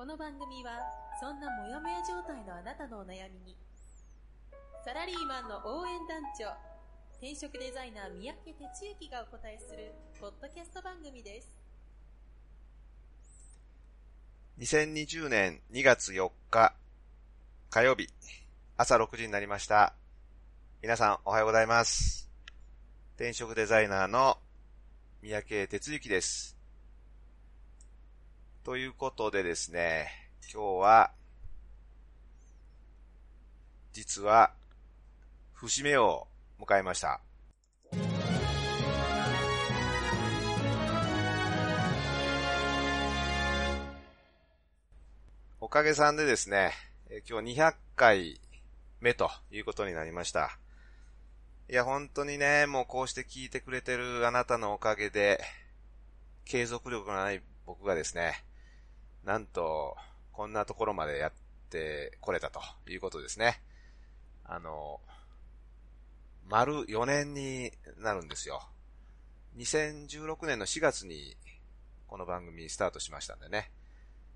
この番組はそんなモヤモヤ状態のあなたのお悩みにサラリーマンの応援団長転職デザイナー三宅哲之がお答えするポッドキャスト番組です2020年2月4日火曜日朝6時になりました。皆さんおはようございます。転職デザイナーの三宅哲之です。ということでですね、今日は、実は、節目を迎えました。おかげさんでですね、今日200回目ということになりました。いや、本当にね、もうこうして聞いてくれてるあなたのおかげで、継続力のない僕がですね、なんと、こんなところまでやってこれたということですね。あの、丸4年になるんですよ。2016年の4月にこの番組スタートしましたんでね。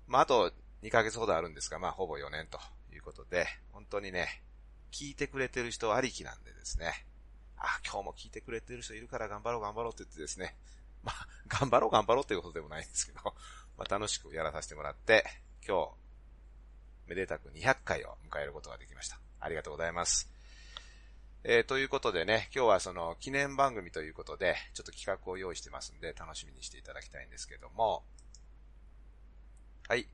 まあ、あと2ヶ月ほどあるんですが、まあ、ほぼ4年ということで、本当にね、聞いてくれてる人ありきなんでですね。あ、今日も聞いてくれてる人いるから頑張ろう頑張ろうって言ってですね。まあ、頑張ろう頑張ろうっていうことでもないんですけど、まあ、楽しくやらさせてもらって、今日、めでたく200回を迎えることができました。ありがとうございます。えー、ということでね、今日はその記念番組ということで、ちょっと企画を用意してますんで、楽しみにしていただきたいんですけども、はい。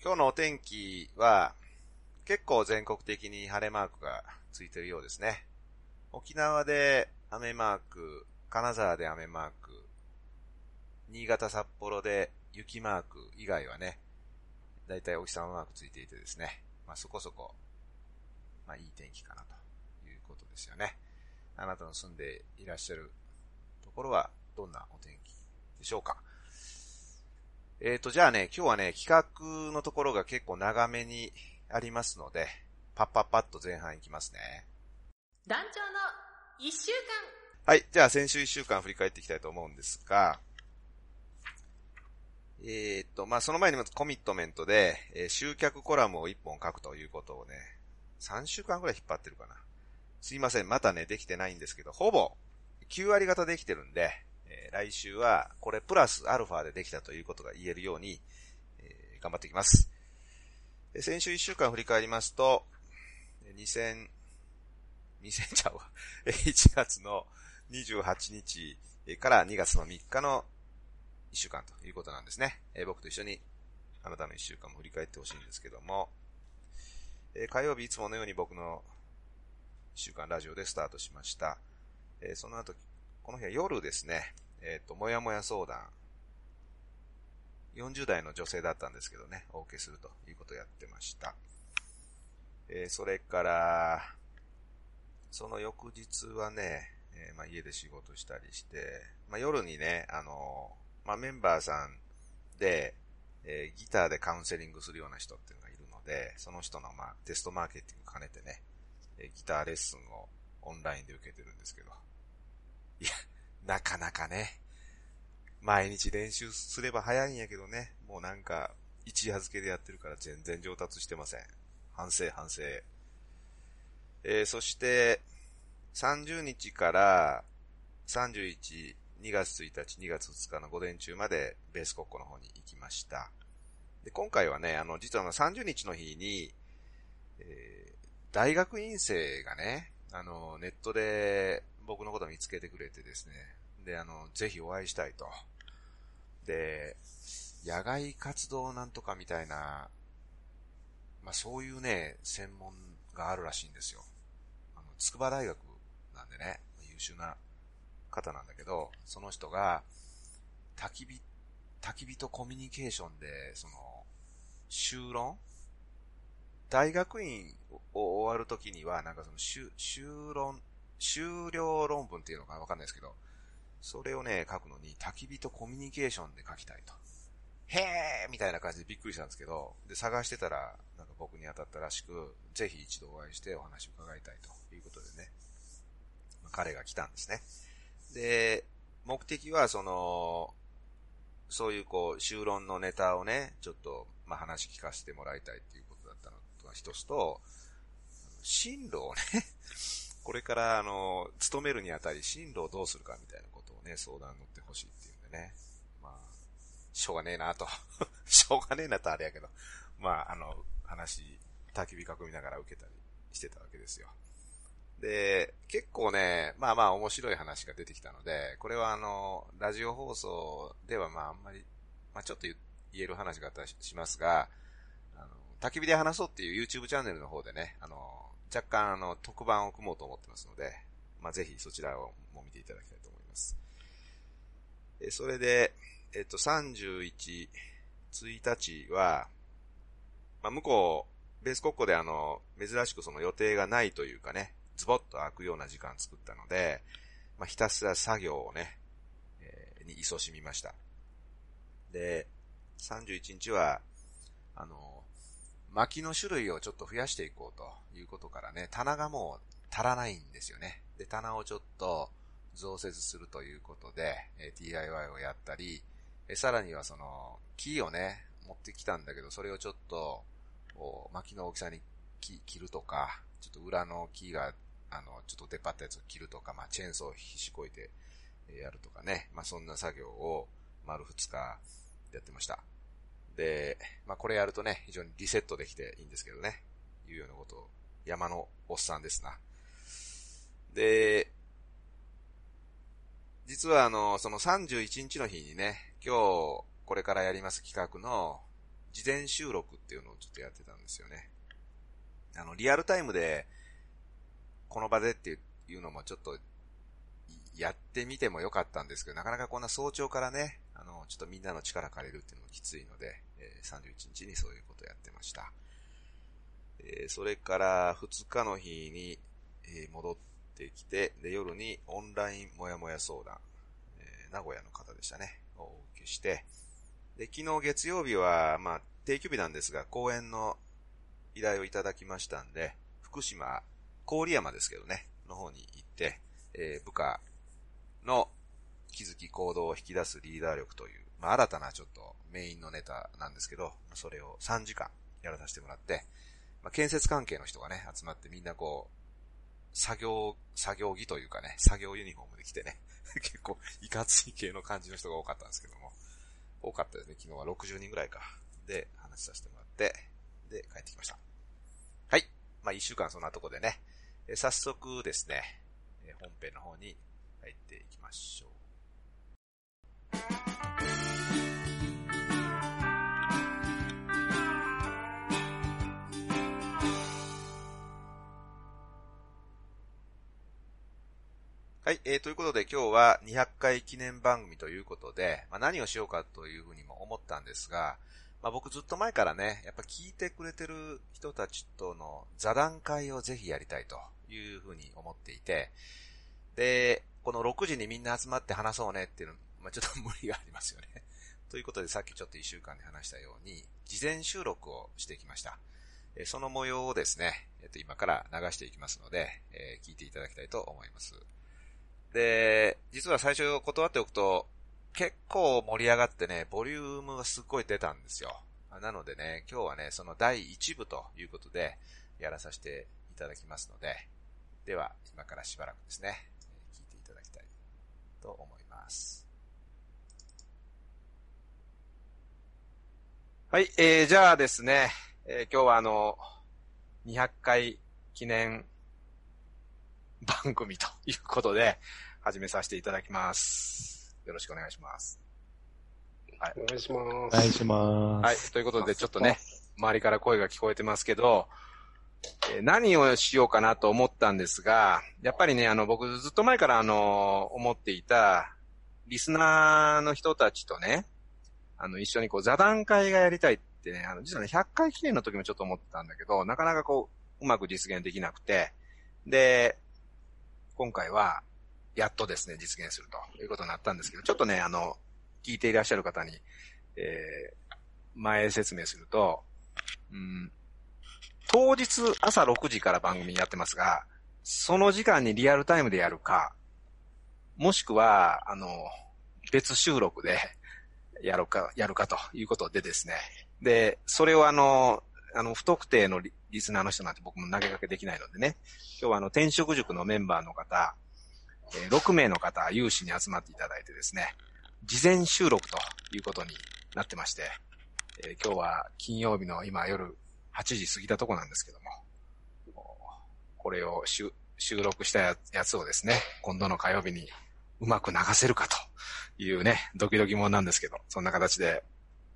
今日のお天気は、結構全国的に晴れマークがついてるようですね。沖縄で雨マーク、金沢で雨マーク、新潟札幌で雪マーク以外はね、だいたいお日様マークついていてですね、まあそこそこ、まあいい天気かなということですよね。あなたの住んでいらっしゃるところはどんなお天気でしょうか？えーと、じゃあね、今日はね、企画のところが結構長めにありますので、パッパッパッと前半いきますね。団長の一週間はい。じゃあ先週1週間振り返っていきたいと思うんですが、えーっと、まあ、その前にまずコミットメントで、えー集客コラムを1本書くということをね、3週間くらい引っ張ってるかな。すいません。またね、できてないんですけど、ほぼ9割方できてるんで、えー来週はこれプラスアルファでできたということが言えるように、えー頑張っていきます。先週1週間振り返りますと、2000、2000ちゃうわ。1月の28日から2月の3日の1週間ということなんですね。えー僕と一緒にあなたの1週間も振り返ってほしいんですけども、えー火曜日いつものように僕の1週間ラジオでスタートしました。えーその後、この日は夜ですね、えっ、と、もやもや相談。40代の女性だったんですけどね、お受けするということをやってました。えそれから、その翌日はね、えまあ、家で仕事したりして、まあ、夜にね、あのまあ、メンバーさんで、えーギターでカウンセリングするような人っていうのがいるので、その人の、まあ、テストマーケティング兼ねてね、えーギターレッスンをオンラインで受けてるんですけど、いや、なかなかね、毎日練習すれば早いんやけどね、もうなんか、一夜漬けでやってるから全然上達してません。反省反省。えーそして、30日から31、2月1日、2月2日の午前中までベース国庫の方に行きました。で、今回はね、あの、実はあの30日の日に、えー大学院生がね、あの、ネットで僕のことを見つけてくれてですね、で、あの、ぜひお会いしたいと。で、野外活動なんとかみたいな、まあそういうね、専門があるらしいんですよ。あの、筑波大学なんでね、優秀な方なんだけど、その人が、焚き火、焚き火とコミュニケーションで、その、修論大学院を終わるときには、なんかその、修、修論、修了論文っていうのかわかんないですけど、それをね、書くのに、焚き火とコミュニケーションで書きたいと。へーみたいな感じでびっくりしたんですけど、で、探してたら、なんか僕に当たったらしく、ぜひ一度お会いしてお話を伺いたいということでね、まあ、彼が来たんですね。で、目的は、その、そういうこう、修論のネタをね、ちょっと、まあ、話聞かせてもらいたいっていうことだったのが一つと、進路をね これからあの、勤めるにあたり進路をどうするかみたいなことをね、相談に乗ってほしいっていうんでね。まあ、しょうがねえなと。しょうがねえなとあれやけど。まあ、あの、話、焚き火囲みながら受けたりしてたわけですよ。で、結構ね、まあまあ面白い話が出てきたので、これはあの、ラジオ放送ではまああんまり、まあちょっと言える話があったりしますが、あの、焚き火で話そうっていう YouTube チャンネルの方でね、あの、若干あの、特番を組もうと思ってますので、まあ、ぜひそちらをも見ていただきたいと思います。え、それで、えっと、31、1日は、まあ、向こう、ベース国庫であの、珍しくその予定がないというかね、ズボッと開くような時間作ったので、まあ、ひたすら作業をね、えー、に勤しみました。で、31日は、あの、薪の種類をちょっと増やしていこうということからね、棚がもう足らないんですよね。で、棚をちょっと増設するということで、え DIY をやったり、えさらにはその、木をね、持ってきたんだけど、それをちょっと、薪の大きさに切るとか、ちょっと裏の木が、あの、ちょっと出っ張ったやつを切るとか、まあ、チェーンソーをひしこいてやるとかね、まあ、そんな作業を丸2日やってました。で、まあこれやるとね、非常にリセットできていいんですけどね、いうようなことを、山のおっさんですな。で、実はあの、その31日の日にね、今日これからやります企画の事前収録っていうのをちょっとやってたんですよね。あの、リアルタイムで、この場でっていうのもちょっと、やってみてもよかったんですけど、なかなかこんな早朝からね、あの、ちょっとみんなの力借りるっていうのもきついので、えー、31日にそういうことをやってました。えー、それから2日の日に、えー、戻ってきて、で、夜にオンラインもやもや相談、え名古屋の方でしたね、お受けして、で、昨日月曜日は、まあ、定休日なんですが、講演の依頼をいただきましたんで、福島、郡山ですけどね、の方に行って、え部下の気づき行動を引き出すリーダー力という、まあ、新たなちょっとメインのネタなんですけど、それを3時間やらさせてもらって、まあ、建設関係の人がね、集まってみんなこう、作業、作業着というかね、作業ユニフォームで来てね、結構いかつい系の感じの人が多かったんですけども、多かったですね、昨日は60人ぐらいか。で、話させてもらって、で、帰ってきました。はい。まあ、一週間そんなとこでね、え早速ですね、え本編の方に入っていきましょう。はい、えー、ということで今日は200回記念番組ということで、まあ、何をしようかというふうにも思ったんですが、まあ、僕ずっと前からね、やっぱ聞いてくれてる人たちとの座談会をぜひやりたいというふうに思っていて、で、この6時にみんな集まって話そうねっていうの、まあ、ちょっと無理がありますよね。ということでさっきちょっと1週間で話したように、事前収録をしてきました。その模様をですね、えっと、今から流していきますので、えー、聞いていただきたいと思います。で、実は最初断っておくと、結構盛り上がってね、ボリュームがすっごい出たんですよ。なのでね、今日はね、その第1部ということで、やらさせていただきますので、では、今からしばらくですね、聞いていただきたいと思います。はい、えー、じゃあですね、えー、今日はあの、200回記念番組ということで、始めさせていただきます。よろしくお願いします。はい。お願いします。お願いします。はい。ということで、ちょっとね、周りから声が聞こえてますけど、えー、何をしようかなと思ったんですが、やっぱりね、あの、僕ずっと前からあの、思っていた、リスナーの人たちとね、あの、一緒にこう座談会がやりたいっってね、あの、実はね、100回記念の時もちょっと思ってたんだけど、なかなかこう、うまく実現できなくて、で、今回は、やっとですね、実現するということになったんですけど、ちょっとね、あの、聞いていらっしゃる方に、えー、前説明すると、うん、当日朝6時から番組やってますが、その時間にリアルタイムでやるか、もしくは、あの、別収録でやるか、やるかということでですね。で、それをあの、あの、不特定のリスナーの人なんて僕も投げかけできないのでね、今日はあの、転職塾のメンバーの方、えー、6名の方、有志に集まっていただいてですね、事前収録ということになってまして、えー、今日は金曜日の今夜8時過ぎたとこなんですけども、これを収録したやつをですね、今度の火曜日にうまく流せるかというね、ドキドキもんなんですけど、そんな形で、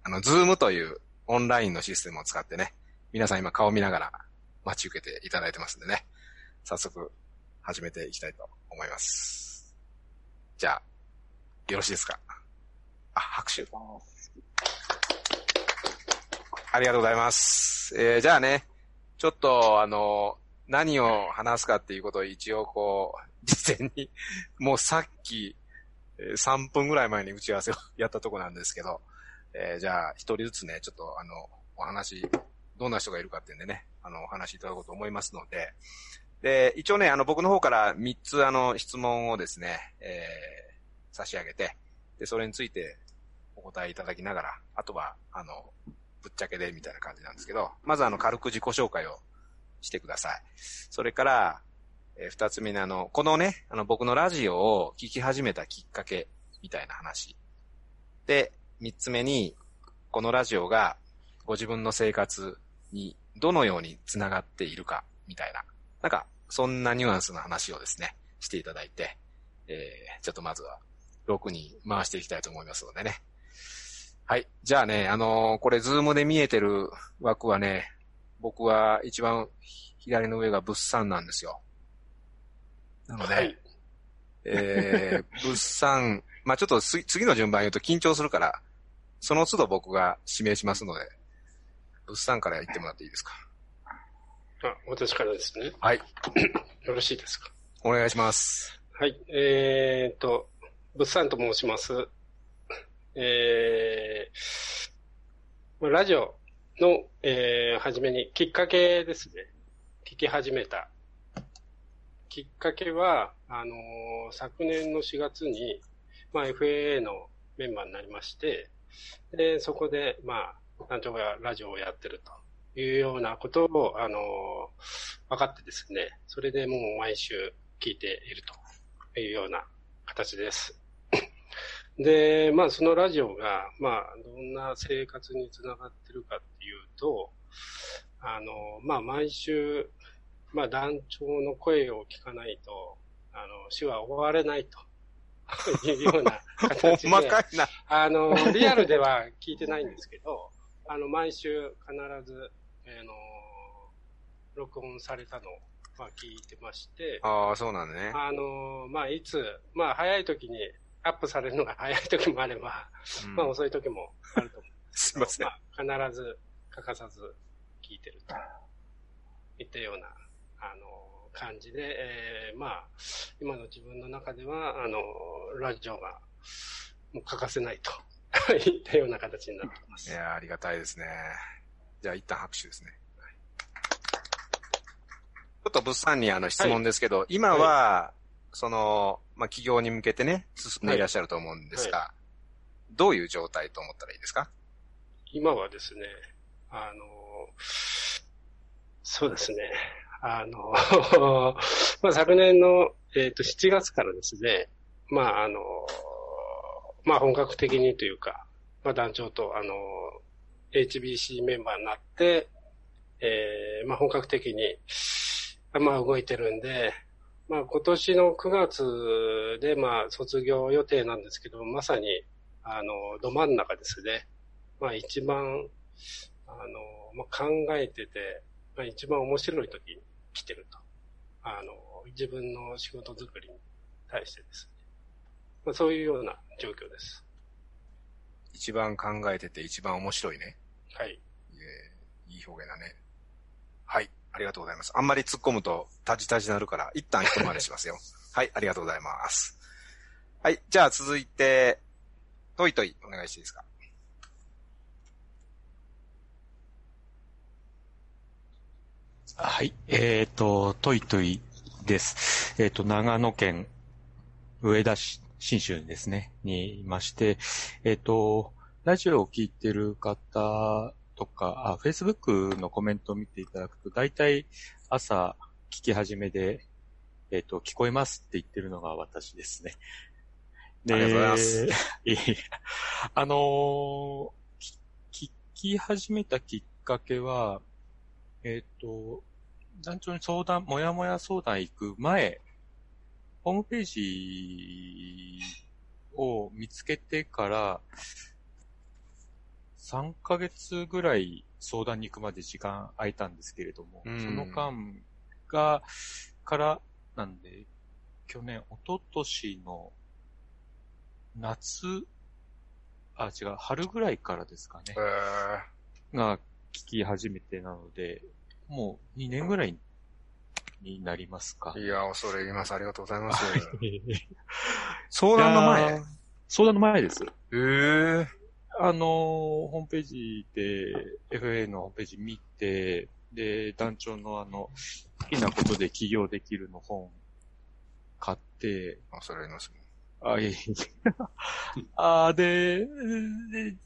あの、ズームというオンラインのシステムを使ってね、皆さん今顔見ながら待ち受けていただいてますんでね、早速始めていきたいと思います。じゃあ、よろしいですか？あ、拍手。ありがとうございます。えー、じゃあね、ちょっと、あの、何を話すかっていうことを一応こう、事前に、もうさっき、3分ぐらい前に打ち合わせをやったとこなんですけど、えー、じゃあ一人ずつね、ちょっとあの、お話、どんな人がいるかっていうんでね、あの、お話いただこうと思いますので、で、一応ね、あの、僕の方から3つあの、質問をですね、えー、差し上げて、で、それについてお答えいただきながら、あとは、あの、ぶっちゃけでみたいな感じなんですけど、まずあの、軽く自己紹介をしてください。それから、えー、二つ目にあの、このね、あの、僕のラジオを聞き始めたきっかけ、みたいな話。で、三つ目に、このラジオが、ご自分の生活にどのようにつながっているか、みたいな。なんか、そんなニュアンスの話をですね、していただいて、えー、ちょっとまずは、6に回していきたいと思いますのでね。はい。じゃあね、あのー、これズームで見えてる枠はね、僕は一番左の上が物産なんですよ。なので、はい、えー、物産、まあちょっと次の順番言うと緊張するから、その都度僕が指名しますので、物産から言ってもらっていいですか？あ、私からですね。はい。よろしいですか？お願いします。はい。えーと、物産と申します。えー、ラジオの、えー、初めにきっかけですね。聞き始めた。きっかけは、あのー、昨年の4月に、まあ、FAA のメンバーになりまして、で、そこで、まあ、なんとかラジオをやってるというようなことを、あのー、分かってですね、それでもう毎週聞いているというような形です。で、まあ、そのラジオが、まあ、どんな生活につながってるかっていうと、あの、まあ、毎週、まあ、団長の声を聞かないと、あの、死は終われないと。いうような形で。あの、リアルでは聞いてないんですけど、あの、毎週必ず、あの、録音されたのを、まあ、聞いてまして。ああ、そうなんね。あの、まあ、いつ、まあ、早い時に、アップされるのが 早い時もあれば、うん、まあ遅い時もあると思うんですすいません。まあ、必ず欠かさず聞いてるといったような、あの、感じで、えー、まあ、今の自分の中では、あの、ラジオがもう欠かせないと いったような形になっています。いやありがたいですね。じゃあ一旦拍手ですね。ちょっと物産にあの質問ですけど、はい、今は、はい、その、まあ、企業に向けてね、進んでい。らっしゃると思うんですが、はい、どういう状態と思ったらいいですか？今はですね、あの、そうですね、あの、まあ、昨年の、えっ、ー、と、7月からですね、まあ、あの、まあ、本格的にというか、まあ、団長と、あの、HBC メンバーになって、えー、まあ、本格的に、まあ、動いてるんで、まあ今年の9月でまあ卒業予定なんですけど、まさにあの、ど真ん中ですね。まあ一番、あの、まあ、考えてて、まあ一番面白い時に来てると。あの、自分の仕事作りに対してですね。まあそういうような状況です。一番考えてて一番面白いね。はい。いい表現だね。はい。ありがとうございます。あんまり突っ込むと、タジタジになるから、一旦一回りしますよ。はい。ありがとうございます。はい。じゃあ続いて、トイトイ、お願いしていいですか？はい。えっ、と、トイトイです。えっ、と、長野県上田市、新州ですね、にいまして、えっ、と、ラジオを聞いてる方とか、あ、Facebook のコメントを見ていただくと、大体朝聞き始めで、えっ、と、聞こえますって言ってるのが私ですね。でありがとうございます。あのーき聞き始めたきっかけは、えっ、と、団長に相談、もやもや相談行く前、ホームページを見つけてから、3ヶ月ぐらい相談に行くまで時間空いたんですけれども、うんその間が、から、なんで、去年、一昨年の夏、あ、違う、春ぐらいからですかねえ。ー、が聞き始めてなので、もう2年ぐらいになりますか？いや、恐れ入ります。ありがとうございます。い 相談の前？相談の前です。えー、あのーホームページで、FA のホームページ見て、で、団長のあの、好きなことで起業できるの本買って、恐れ入ります。あ、いえいえ。あーで、で、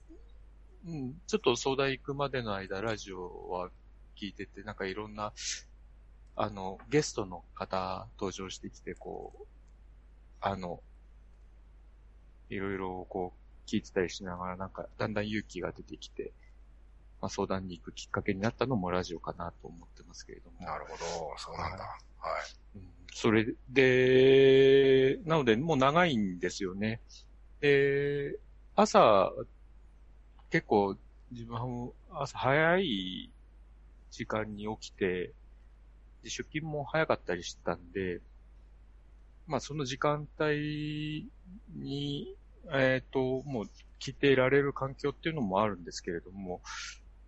うん、ちょっと相談行くまでの間、ラジオは聞いてて、なんかいろんな、あの、ゲストの方登場してきて、こう、あの、いろいろこう、聞いてたりしながら、なんか、だんだん勇気が出てきて、まあ、相談に行くきっかけになったのもラジオかなと思ってますけれども。なるほど。そうなんだ。はい。うんそれで、なので、もう長いんですよね。で、朝、結構、自分も朝早い時間に起きて、で出勤も早かったりしてたんで、まあその時間帯に、えっ、と、もう来てられる環境っていうのもあるんですけれども、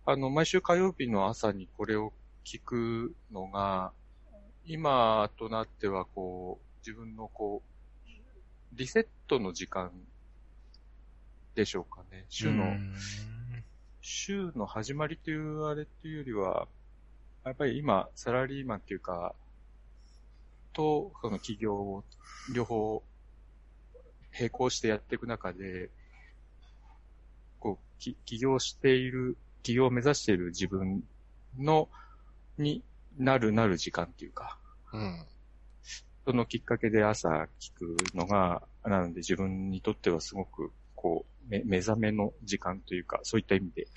あの、毎週火曜日の朝にこれを聞くのが、今となってはこう、自分のこう、リセットの時間でしょうかね。週の、週の始まりというあれっていうよりは、やっぱり今、サラリーマンっていうか、と、その企業を両方並行してやっていく中で、こう、き起業している、起業を目指している自分の、になるなる時間っていうか、うん。そのきっかけで朝聞くのが、なので自分にとってはすごく、こう、め目覚めの時間というか、そういった意味で、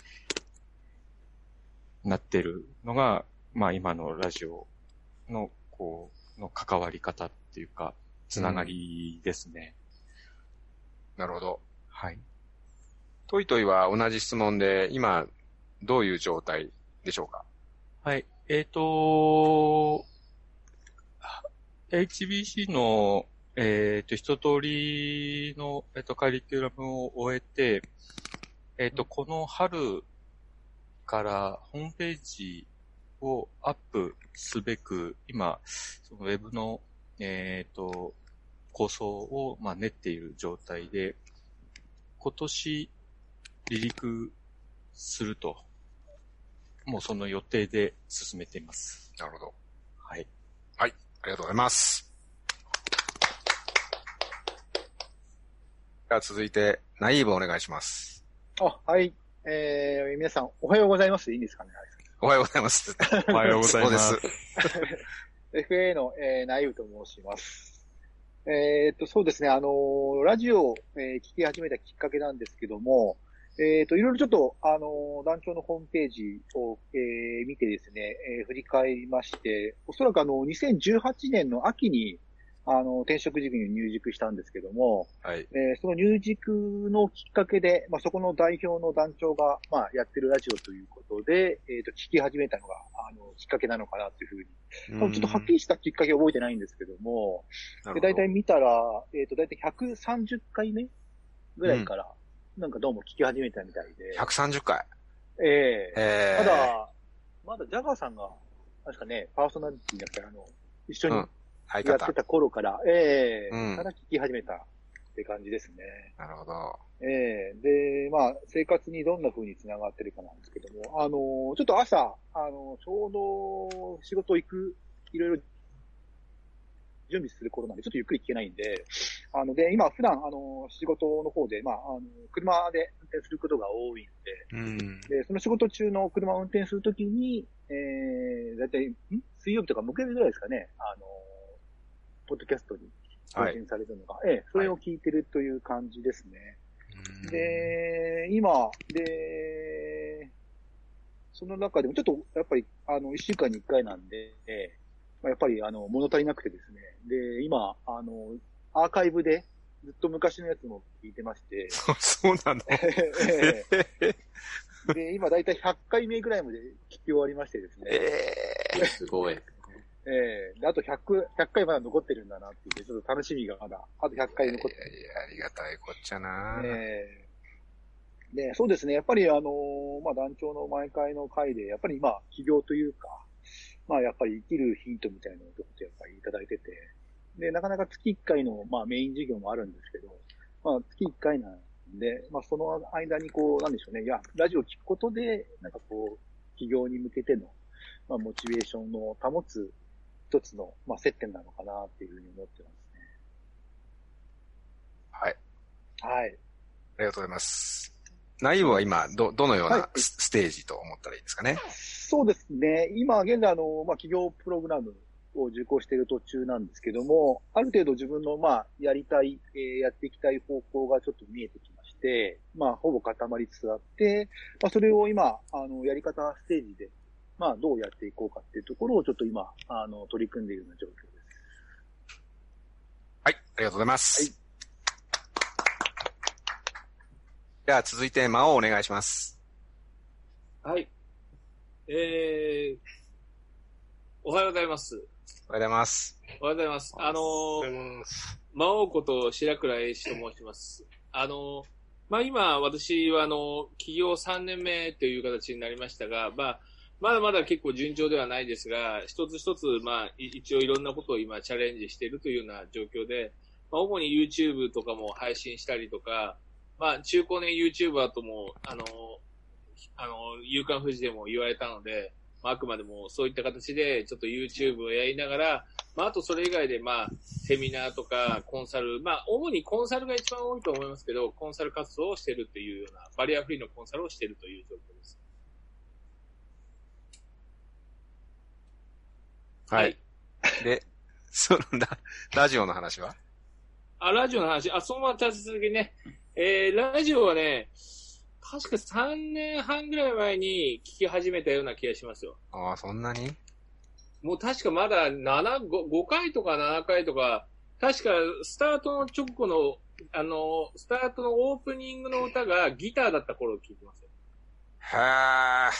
なってるのが、まあ今のラジオの、こう、の関わり方っていうか、つながりですね。なるほど。はい。トイトイは同じ質問で、今、どういう状態でしょうか？はい。えっ、と、HBC の、えっ、と、一通りの、えっ、と、カリキュラムを終えて、えっ、と、この春からホームページをアップすべく、今、そのウェブの、えっ、と、構想を、まあ、練っている状態で、今年、離陸すると、もうその予定で進めています。なるほど。はい。ありがとうございます。では続いて、ナイーブお願いします。あ、はい。えー、皆さん、おはようございます。いいんですかね。おはようございます。おはようございますそうです。FA の、えー、ナイウと申します。えーっと、そうですね、あのーラジオを、えー聞き始めたきっかけなんですけども、えーっと、いろいろちょっと、あのー団長のホームページを、えー見てですね、えー振り返りまして、おそらくあの、2018年の秋に、あの、転職時期に入塾したんですけども、はい。えーその入塾のきっかけで、まあ、そこの代表の団長が、まあ、やってるラジオということで、えっ、と、聞き始めたのが、あの、きっかけなのかなというふうに。ちょっとはっきりしたきっかけは覚えてないんですけども、で、大体見たら、えっ、と、大体130回目ぐらいから、なんかどうも聞き始めたみたいで、130回？えええー、ただ、まだジャガーさんが、確かね、パーソナリティだったら、あの、一緒にやって。た頃から、ええ。うん。から聞き始めたって感じですね。なるほど。ええ。で、まあ、生活にどんな風に繋がってるかなんですけども、あのーちょっと朝、あのーちょうど仕事行く、いろいろ準備する頃なんで、ちょっとゆっくり聞けないんで、あの、で、今、普段、あのー仕事の方で、まあ、あの車で運転することが多いんうん。で、で、その仕事中の車を運転するときに、えー、だいたい、ん？水曜日とか木曜日ぐらいですかね、あのーポッドキャストに更新されるのが、ええ、それを聞いてるという感じですね。うん、で、今、で、その中でもちょっと、やっぱり、あの、一週間に一回なんで、えーまあやっぱり、あの、物足りなくてですね。で、今、あの、アーカイブで、ずっと昔のやつも聞いてまして、そうなの？ええ で、今だいたい100回目ぐらいまで聞き終わりましてですね。えすごい。ええであと100、100回まだ残ってるんだなっていう、ちょっと楽しみがまだ、あと100回残ってる。いやありがたいこっちゃな。ええで、そうですね。やっぱりあのーまあ、団長の毎回の回で、やっぱりまあ、起業というか、まあ、やっぱり生きるヒントみたいなのをちょっとやっぱりいただいてて、で、なかなか月1回の、まあ、メイン事業もあるんですけど、まあ、月1回なんで、まあ、その間にこう、なんでしょうね。いや、ラジオを聞くことで、なんかこう、起業に向けての、まあ、モチベーションの保つ一つの、まあ、接点なのかなっていうふうに思ってますね。はい。はい。ありがとうございます。内容は今、ど、どのようはないスステージと思ったらいいですかね？そうですね。今、現在、あの、まあ、企業プログラムを受講している途中なんですけども、ある程度自分の、まあ、やりたい、えーやっていきたい方向がちょっと見えてきまして、まあ、ほぼ固まりつつあって、まあ、それを今、あの、やり方ステージで、まあ、どうやっていこうかっていうところをちょっと今、あの、取り組んでいるような状況です。はい。ありがとうございます。では続いて、魔王お願いします。はい。えー、おはようございます。おはようございます。おはようございます。あのー。魔王こと白倉英史と申します。あのー、まあ今、私はあの、起業3年目という形になりましたが、まあ、まだまだ結構順調ではないですが、一つ一つ、まあ、一応いろんなことを今チャレンジしているというような状況で、まあ、主に YouTube とかも配信したりとか、まあ、中高年 YouTuber とも、あの、あの、夕刊富士でも言われたので、まあ、あくまでもそういった形で、ちょっと YouTube をやりながら、まあ、あとそれ以外で、まあ、セミナーとかコンサル、まあ、主にコンサルが一番多いと思いますけど、コンサル活動をしているというような、バリアフリーのコンサルをしているという状況です。はい。で、そのラ、ラジオの話は？あ、ラジオの話。あ、そのまま立ち続けね。えー、ラジオはね、確か3年半ぐらい前に聞き始めたような気がしますよ。ああ、そんなに？もう確かまだ7、5, 5回とか7回とか、確かスタートの直後の、あの、スタートのオープニングの歌がギターだった頃を聞いてますよ。へえ。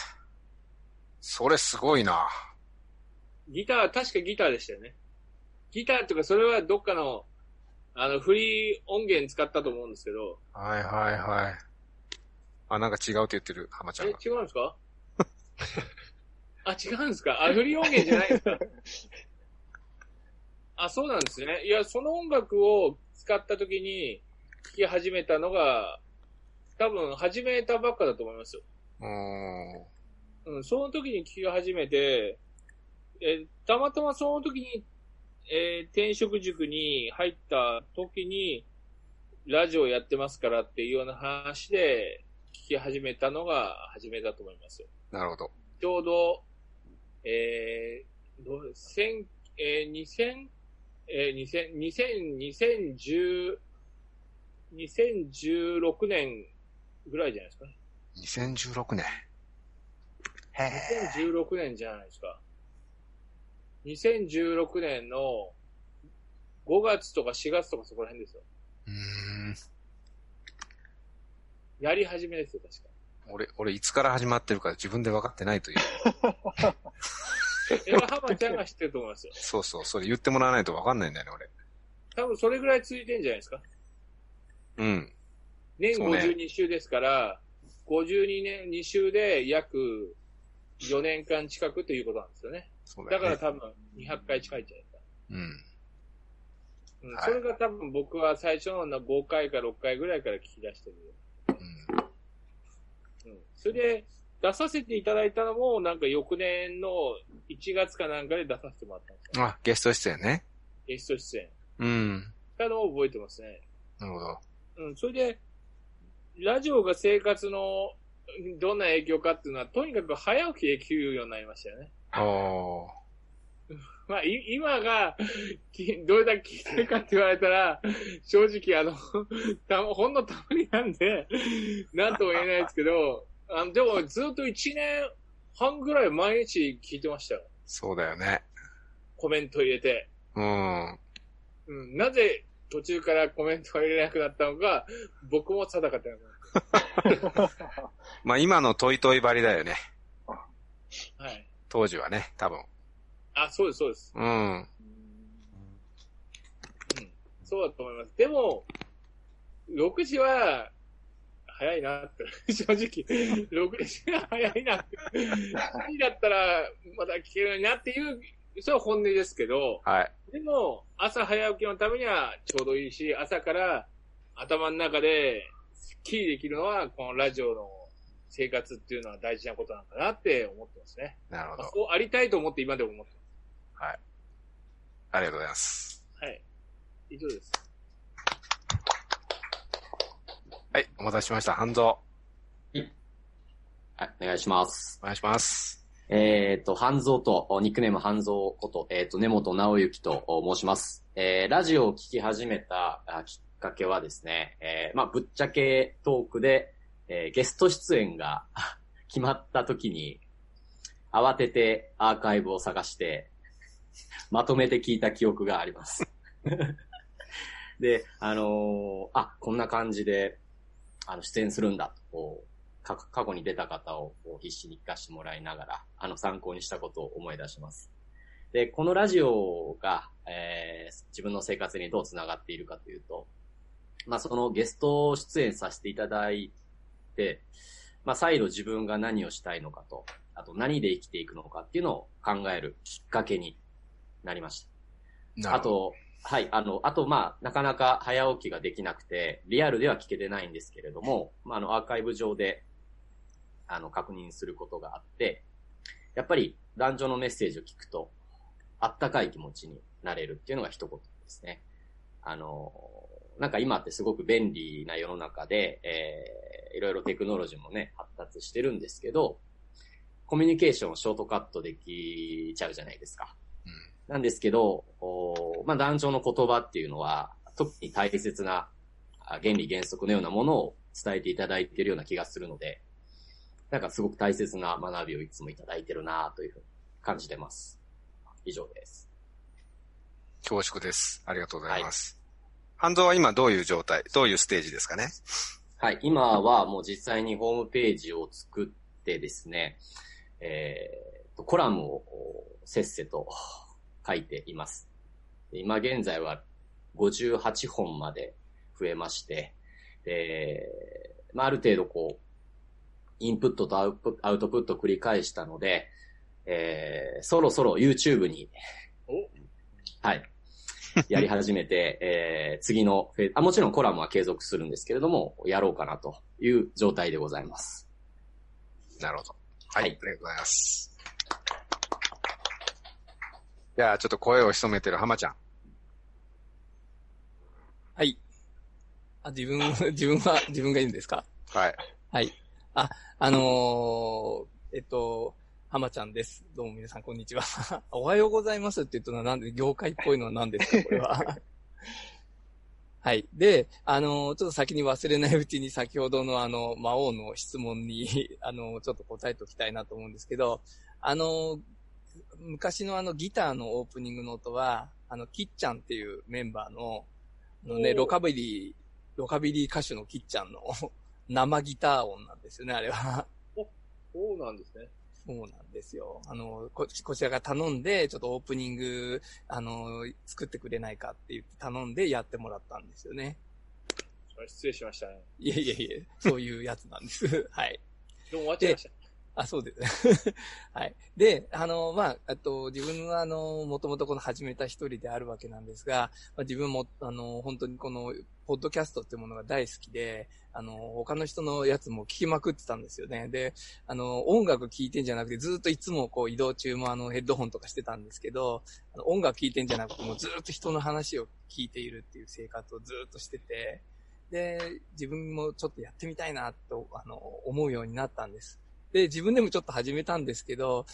それすごいな。ギター、確かギターでしたよね。ギターっていうか、それはどっかの、あの、フリー音源使ったと思うんですけど、はいはいはい。あ、なんか違うって言ってる、浜ちゃえ、んが。違うんですか？あ、違うんですか？あ、フリー音源じゃないですか？あ、そうなんですね。いや、その音楽を使った時に聴き始めたのが、多分始めたばっかだと思いますよ。うーん。うん、その時に聴き始めて、え、たまたまその時に、えー転職塾に入った時に、ラジオやってますからっていうような話で、聞き始めたのが初めだと思いますよ。なるほど。ちょうど、えー、どう、千、えー、2000、えー、2000、2000、2010、2016年ぐらいじゃないですかね。2016年。へえ。2016年じゃないですか。2016年の5月とか4月とかそこら辺ですよ。うーん。やり始めですよ、確か。俺、俺いつから始まってるか自分で分かってないという。え、浜ちゃんが知ってると思いますよ。そうそう、それ言ってもらわないと分かんないんだよね、俺。多分それぐらい続いてんじゃないですか。うん。年そうね52週ですから、52年、2週で約4年間近くということなんですよね。そうだよね。だから多分200回近いんじゃないですか。うん。うんはいそれが多分僕は最初の5回か6回ぐらいから聞き出してる。うん。うん。それで、出させていただいたのも、なんか翌年の1月かなんかで出させてもらったんですよ。あ、ゲスト出演ね。ゲスト出演。うん。したのを覚えてますね。なるほど。うん。それで、ラジオが生活のどんな影響かっていうのは、とにかく早起きできるようになりましたよね。おー。まあ、い今が、きどれだけ聞いてるかって言われたら、正直あの、たほんのたまになんで、なんとも言えないですけど、あの、でもずっと1年半ぐらい毎日聞いてましたよ。そうだよね。コメント入れて。うん。うん、なぜ途中からコメントが入れなくなったのか、僕も定かってなかっまあ今のトイトイ張りだよね。た。はい。当時はね、多分。あ、そうです、そうです。うん。うん。そうだと思います。でも、6時は、早いなって、正直。6時は早いなって。7時だったら、まだ聞けるなっていう、それは本音ですけど、はい。でも、朝早起きのためにはちょうどいいし、朝から頭の中で、スッキリできるのは、このラジオの生活っていうのは大事なことなんだなって思ってますね。なるほど。まあそうありたいと思って今でも思ってはい。ありがとうございます。ます。はい。以上です。はい。お待たせしました。半蔵。はい、お願いします。お願いします。えっ、と、半蔵と、おニックネーム半蔵こと、えっ、と、根本直之とお申します。えー、ラジオを聞き始めたあきっかけはですね、えー、まあ、ぶっちゃけトークで、えーゲスト出演が 決まった時に、慌ててアーカイブを探して、まとめて聞いた記憶があります。で、あのーあ、こんな感じで、あの、出演するんだと、過去に出た方を必死に聞かせてもらいながら、あの参考にしたことを思い出します。で、このラジオが、えー自分の生活にどう繋がっているかというと、まあそのゲスト出演させていただいて、まあ再度自分が何をしたいのかと、あと何で生きていくのかっていうのを考えるきっかけになりました。あと、はい、あの、あと、まあ、なかなか早起きができなくて、リアルでは聞けてないんですけれども、まあ、あの、アーカイブ上で、あの、確認することがあって、やっぱり、男女のメッセージを聞くと、あったかい気持ちになれるっていうのが一言ですね。あの、なんか今ってすごく便利な世の中で、えー、いろいろテクノロジーもね、発達してるんですけど、コミュニケーションをショートカットできちゃうじゃないですか。なんですけど、おまあ、男女の言葉っていうのは、特に大切なあ原理原則のようなものを伝えていただいているような気がするので、なんかすごく大切な学びをいつもいただいてるなというふうに感じてます。以上です。恐縮です。ありがとうございます。半蔵は今どういう状態、どういうステージですかね？はい、今はもう実際にホームページを作ってですね、えーと、コラムをおせっせと書いています。で今現在は58本まで増えまして、でまあ、ある程度こう、インプットとアウトアウトプットを繰り返したので、えーそろそろ YouTube に、はい、やり始めて、えー次のフェあ、もちろんコラムは継続するんですけれども、やろうかなという状態でございます。なるほど。はい。はいありがとうございます。じゃあ、ちょっと声を潜めてる浜ちゃん。はい。あ、自分、自分は、自分が言うんですか？はい。はい。あ、あのーえっと、浜ちゃんです。どうも皆さん、こんにちは。おはようございますって言ったのはなんで、業界っぽいのは何ですか、これは。はい。で、あのーちょっと先に忘れないうちに先ほどのあの、魔王の質問に、あのーちょっと答えておきたいなと思うんですけど、あのー昔のあのギターのオープニングの音は、あの、キッちゃんっていうメンバーの、あのね、ロカビリー、ロカビリー歌手のキッちゃんの生ギター音なんですよね、あれは。そうなんですね。そうなんですよ。あの、こ、こちらが頼んで、ちょっとオープニング、あの、作ってくれないかって言って頼んでやってもらったんですよね。失礼しましたね。いえいえいえ、そういうやつなんです。はい。どうも終わっちゃいました。あ、そうです。はい。で、あの、まあ、あと、自分は、あの、もともとこの始めた一人であるわけなんですが、まあ、自分も、あの、本当にこの、ポッドキャストっていうものが大好きで、あの、他の人のやつも聞きまくってたんですよね。で、あの、音楽聴いてんじゃなくて、ずっといつもこう移動中もあのヘッドホンとかしてたんですけど、あの音楽聴いてんじゃなくて、もうずっと人の話を聞いているっていう生活をずっとしてて、で、自分もちょっとやってみたいなと、あの、思うようになったんです。で、自分でもちょっと始めたんですけど、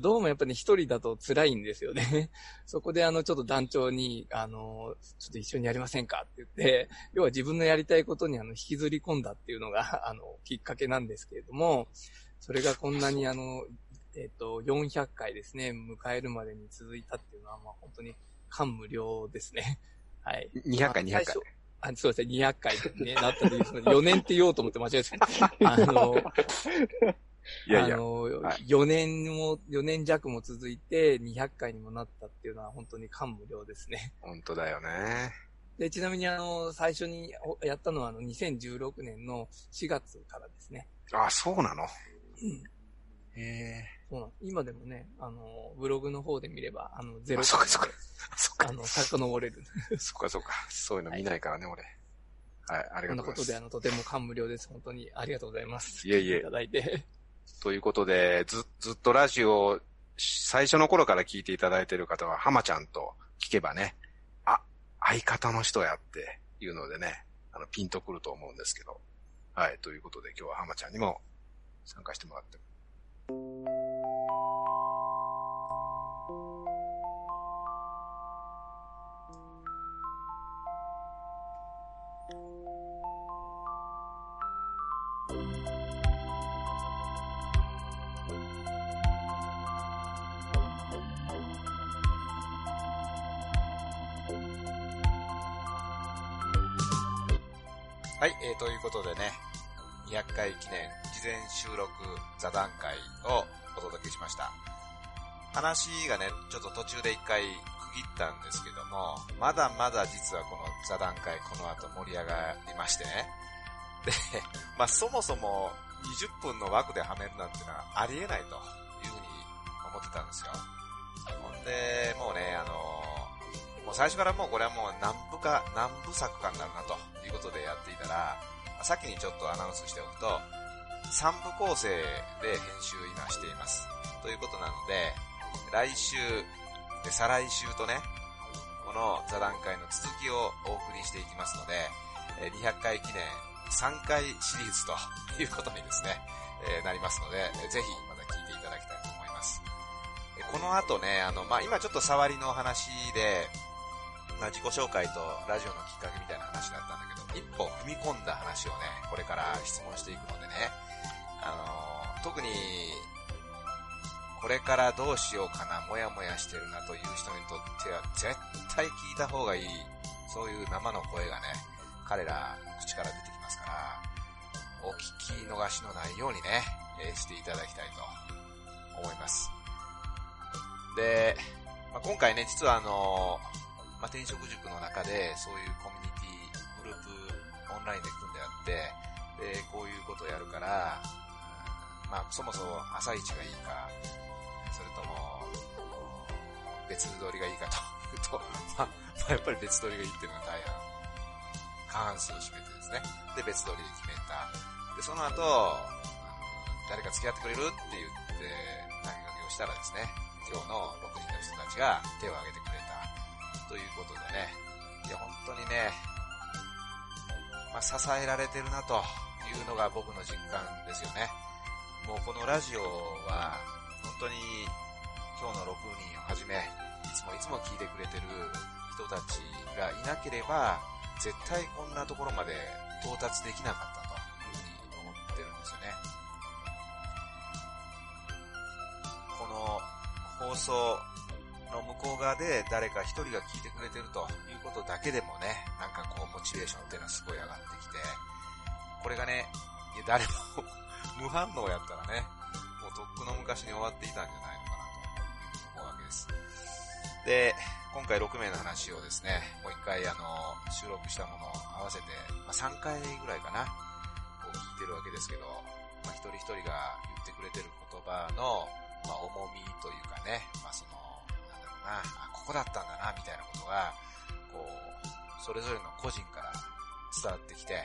どうもやっぱり、ね、一人だと辛いんですよね。そこであの、ちょっと団長に、あの、ちょっと一緒にやりませんかって言って、要は自分のやりたいことにあの、引きずり込んだっていうのが、あの、きっかけなんですけれども、それがこんなにあの、えっ、と、400回ですね、迎えるまでに続いたっていうのは、まあ本当に感無量ですね。はい。200回、200回。あそうですね、200回になった時ですので、4年って言おうと思って間違えた。あの、いやいやあの、はい4年も、4年弱も続いて200回にもなったっていうのは本当に感無量ですね。本当だよね。で、ちなみにあの、最初におやったのはあの、2016年の4月からですね。あ、そうなの？うんへえ。そうなん今でもね、あの、ブログの方で見れば、あの、ゼロあそっかそっか。そっかあの、遡れる。そっかそっか。そういうの見ないからね、俺。はい、ありがとうございます。ことで、あの、とても感無量です。本当にありがとうございます。いえいえいただいて。ということで、ず、ずっとラジオ最初の頃から聞いていただいている方は、浜ちゃんと聞けばね、あ、相方の人やっていうのでね、あの、ピンとくると思うんですけど。はい、ということで今日は浜ちゃんにも参加してもらって。ということでね、200回記念事前収録座談会をお届けしました。話がね、ちょっと途中で一回区切ったんですけども、まだまだ実はこの座談会この後盛り上がりましてね。で、まあそもそも20分の枠ではめるなんていうのはありえないというふうに思ってたんですよ。ほんで、もうね、あのもう最初からもうこれはもう何部か、何部作かになるなということでやっていたら、先にちょっとアナウンスしておくと、3部構成で編集今しています。ということなので、来週、で再来週とね、この座談会の続きをお送りしていきますので、200回記念3回シリーズということにですね、えなりますので、ぜひまた聞いていただきたいと思います。この後ね、あの、まあ、今ちょっと触りの話で、まあ、自己紹介とラジオのきっかけみたいな話だったんだけど、一歩踏み込んだ話をね、これから質問していくのでね、あのー特に、これからどうしようかな、もやもやしてるなという人にとっては、絶対聞いた方がいい、そういう生の声がね、彼らの口から出てきますから、お聞き逃しのないようにね、えーしていただきたいと思います。で、まあ、今回ね、実はあのまあ、転職塾の中で、そういうコミュニティ、グループ、オンラインで組んであって、で、こういうことをやるから、まあ、そもそも朝一がいいか、それとも、別撮りがいいかという と、まあ、やっぱり別撮りがいいっていうのが大半、過半数を占めてですね。で、別撮りで決めた。で、その後、誰か付き合ってくれるって言って投げかけをしたらですね、今日の6人の人たちが手を挙げてくれ。ということでね、いや、本当にね、まあ、支えられてるなというのが僕の実感ですよね。もうこのラジオは、本当に今日の6人をはじめ、いつもいつも聞いてくれてる人たちがいなければ、絶対こんなところまで到達できなかったというふうに思ってるんですよね。この放送の向こう側で誰か一人が聞いてくれてるということだけでもね、なんかこうモチベーションっていうのはすごい上がってきて、これがね、いや誰も無反応やったらね、もうとっくの昔に終わっていたんじゃないのかなと思うわけです。で、今回6名の話をですね、もう一回あの、収録したものを合わせて、まあ、3回ぐらいかな、こう聞いてるわけですけど、まあ、一人一人が言ってくれてること葉の、まあ、重みというかね、まあ、その、な、あ、ここだったんだな、みたいなことが、こう、それぞれの個人から伝わってきて、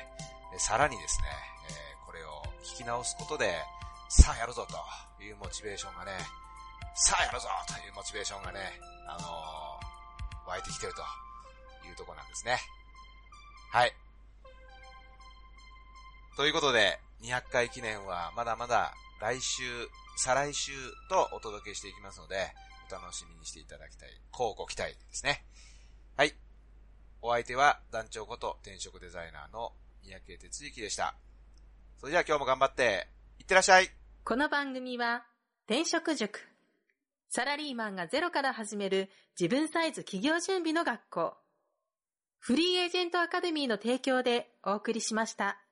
さらにですね、えーこれを聞き直すことで、さあやるぞというモチベーションがね、さあやるぞというモチベーションがね、あのー湧いてきてるというところなんですね。はい。ということで、200回記念はまだまだ来週、再来週とお届けしていきますので、お楽しみにしていただきたい。乞うご期待ですね。はい。お相手は団長こと転職デザイナーの三宅哲之でした。それでは今日も頑張って、いってらっしゃいこの番組は、転職塾。サラリーマンがゼロから始める自分サイズ企業準備の学校。フリーエージェントアカデミーの提供でお送りしました。